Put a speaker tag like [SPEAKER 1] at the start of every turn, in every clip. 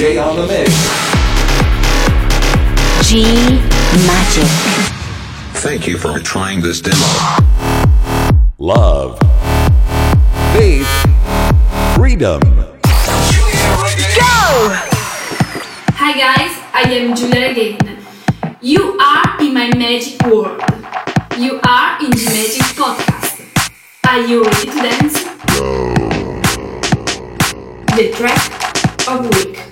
[SPEAKER 1] On the mix.
[SPEAKER 2] G Magic.
[SPEAKER 3] Thank you for trying this demo.
[SPEAKER 1] Love. Faith. Freedom. Go!
[SPEAKER 4] Hi guys, I am Giulia Regain. You are in my magic world. You are in the magic podcast. Are you ready to dance? The track of week.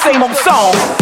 [SPEAKER 5] Same old song.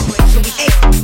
[SPEAKER 6] Show.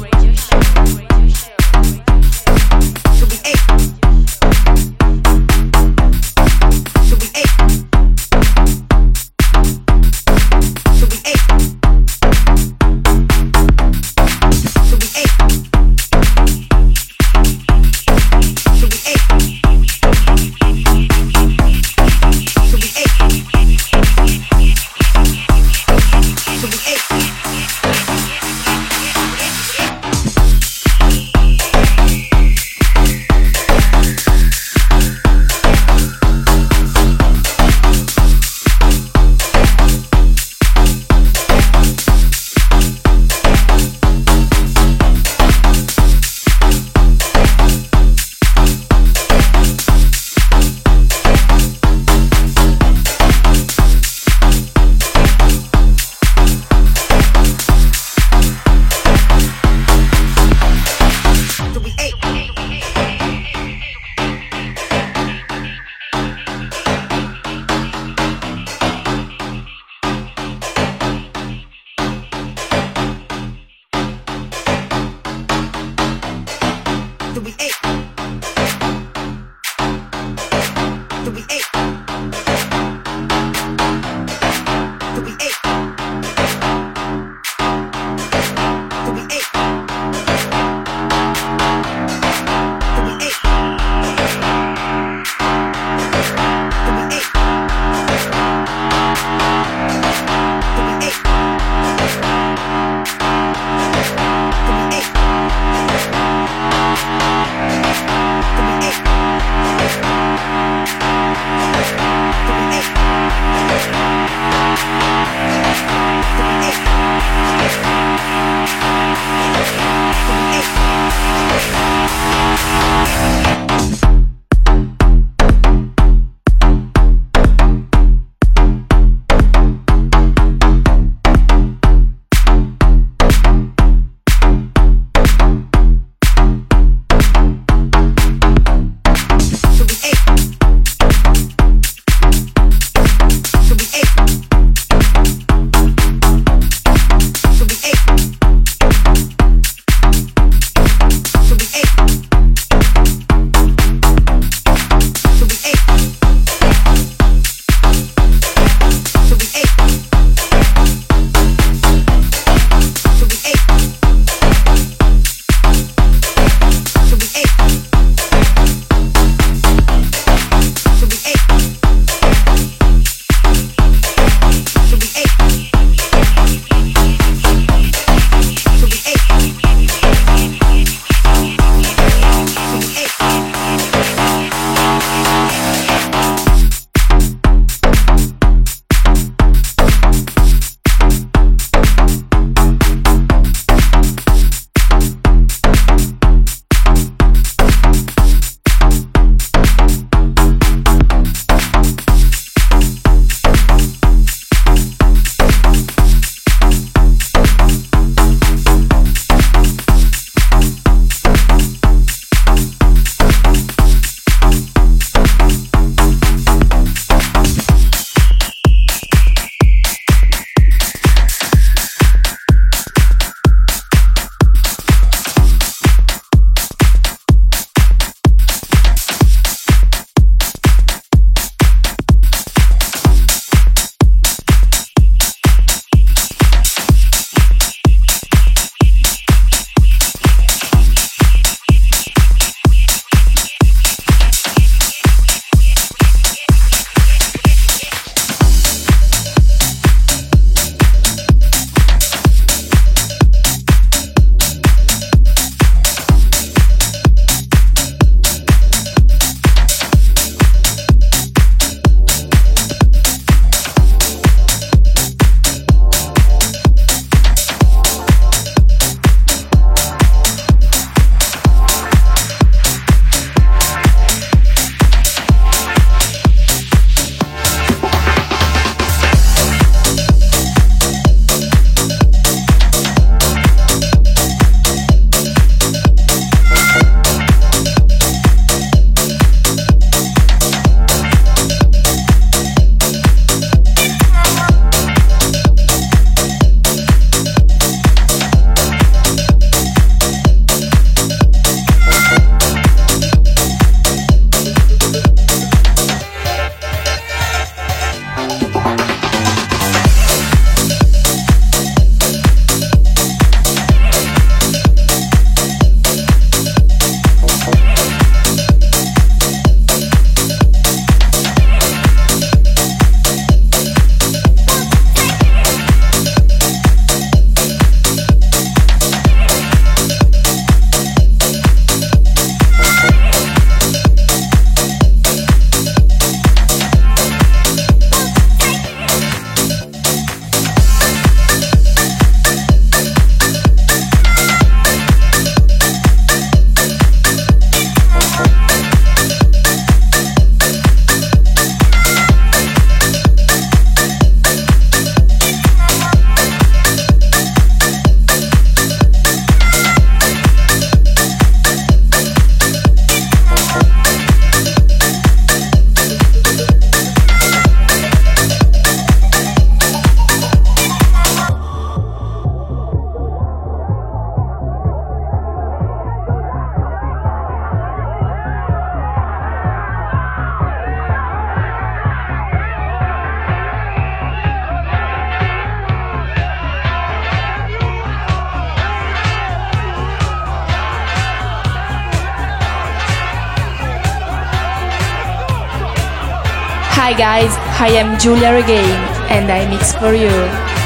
[SPEAKER 5] guys, I am Giulia Regain, and I mix for you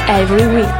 [SPEAKER 5] every week.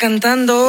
[SPEAKER 7] Cantando.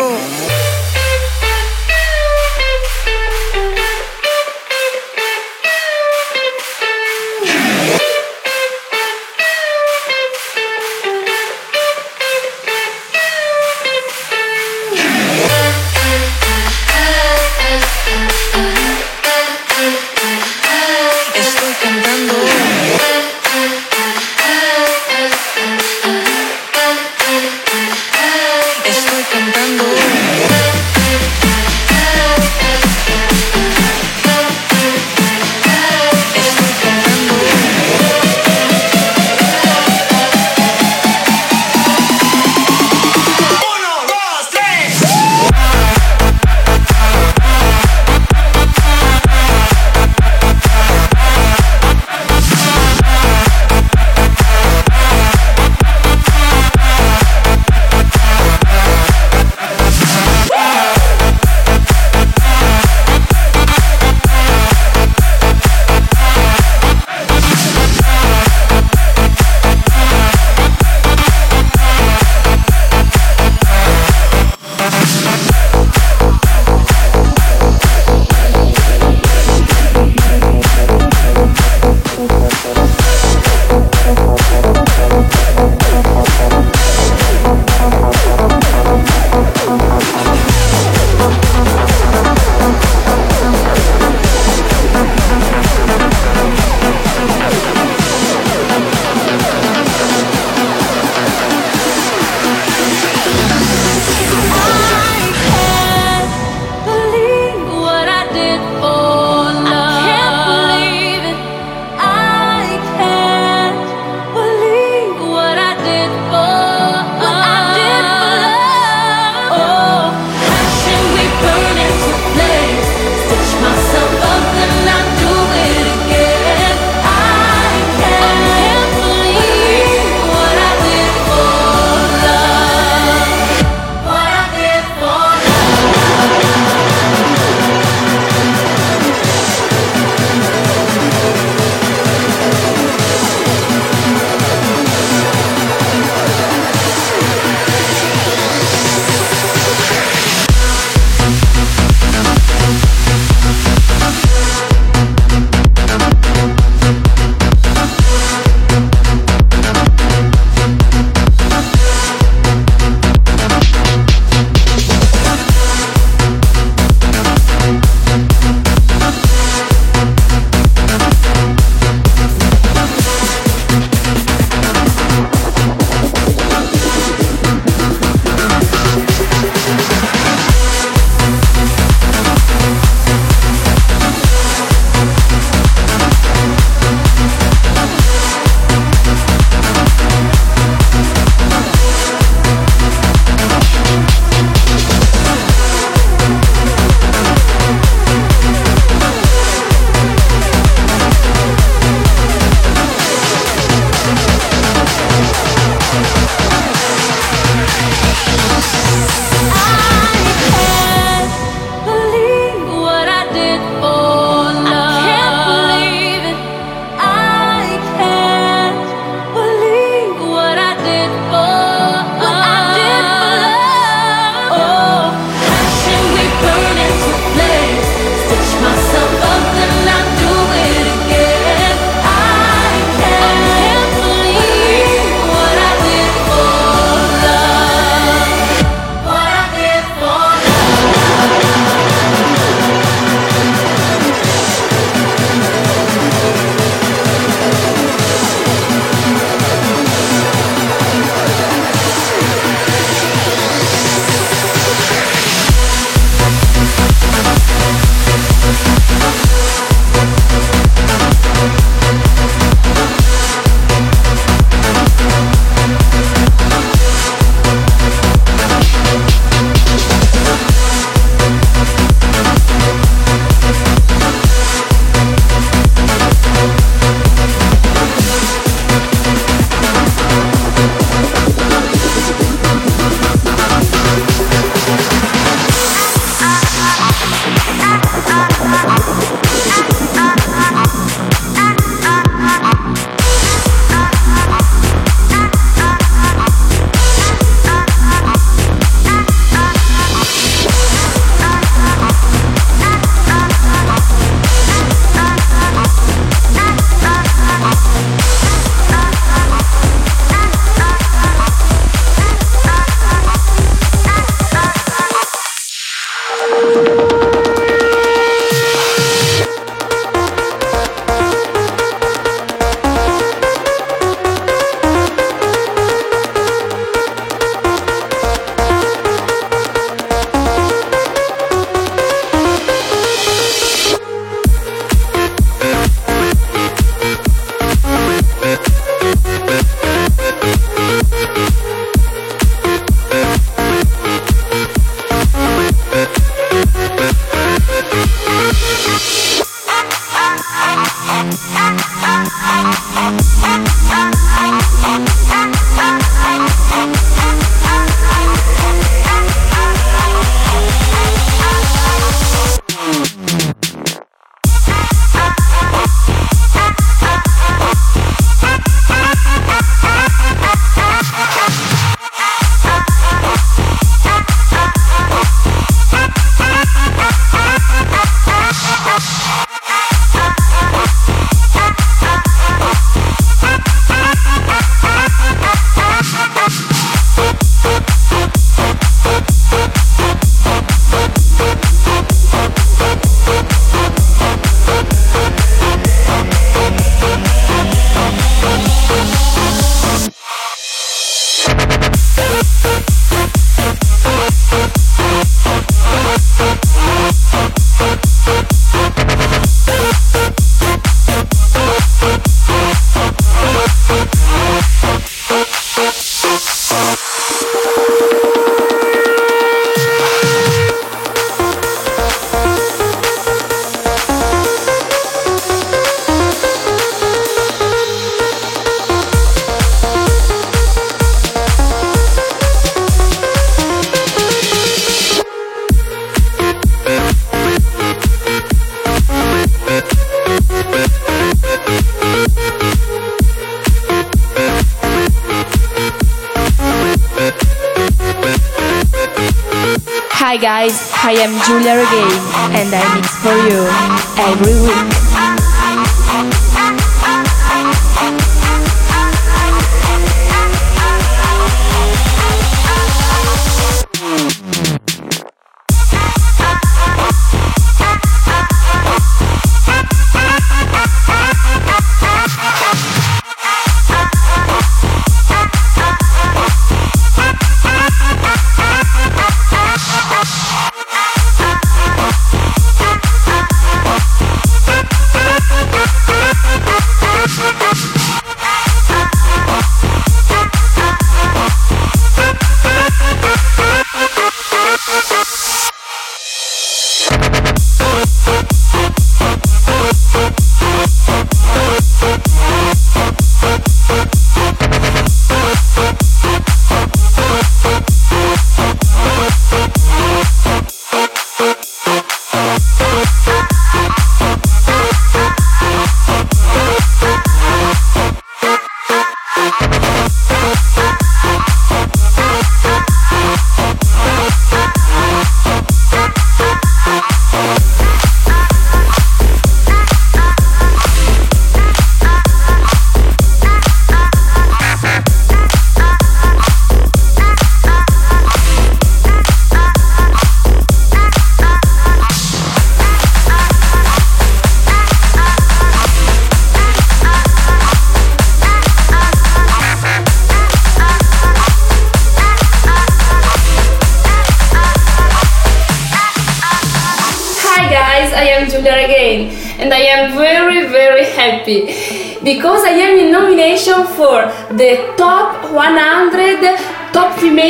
[SPEAKER 5] Giulia Regain and I mix for you every week.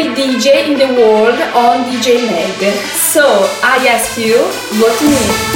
[SPEAKER 4] DJ in the world on DJ Mag. So I ask you, vote me.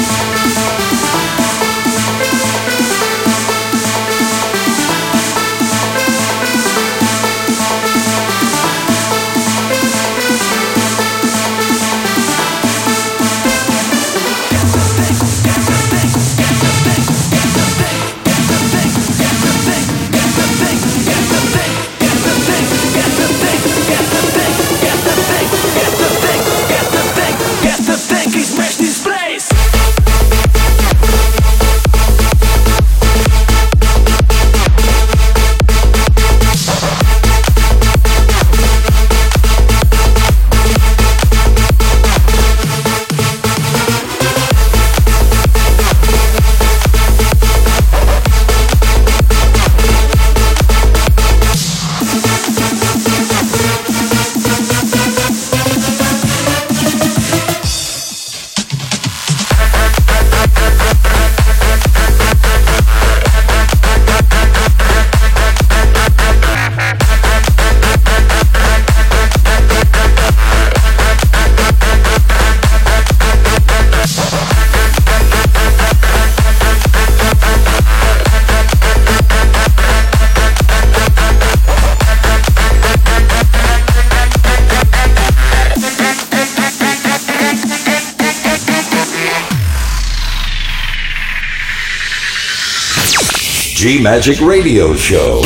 [SPEAKER 1] Magic Radio Show.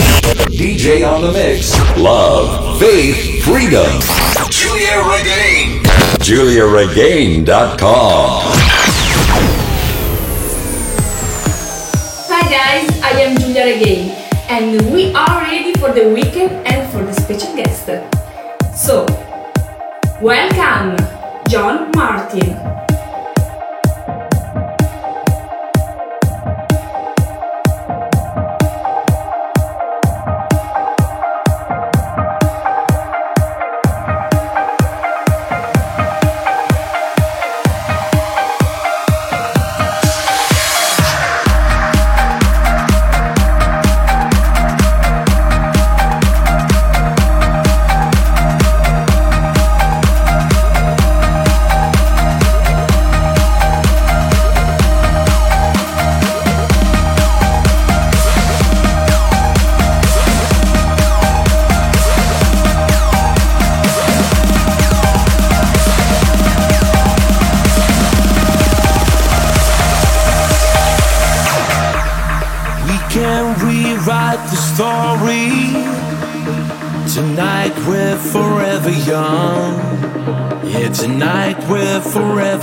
[SPEAKER 1] DJ on the mix. Love, faith, freedom.
[SPEAKER 4] Giulia
[SPEAKER 7] Regain. GiuliaRegain.com. forever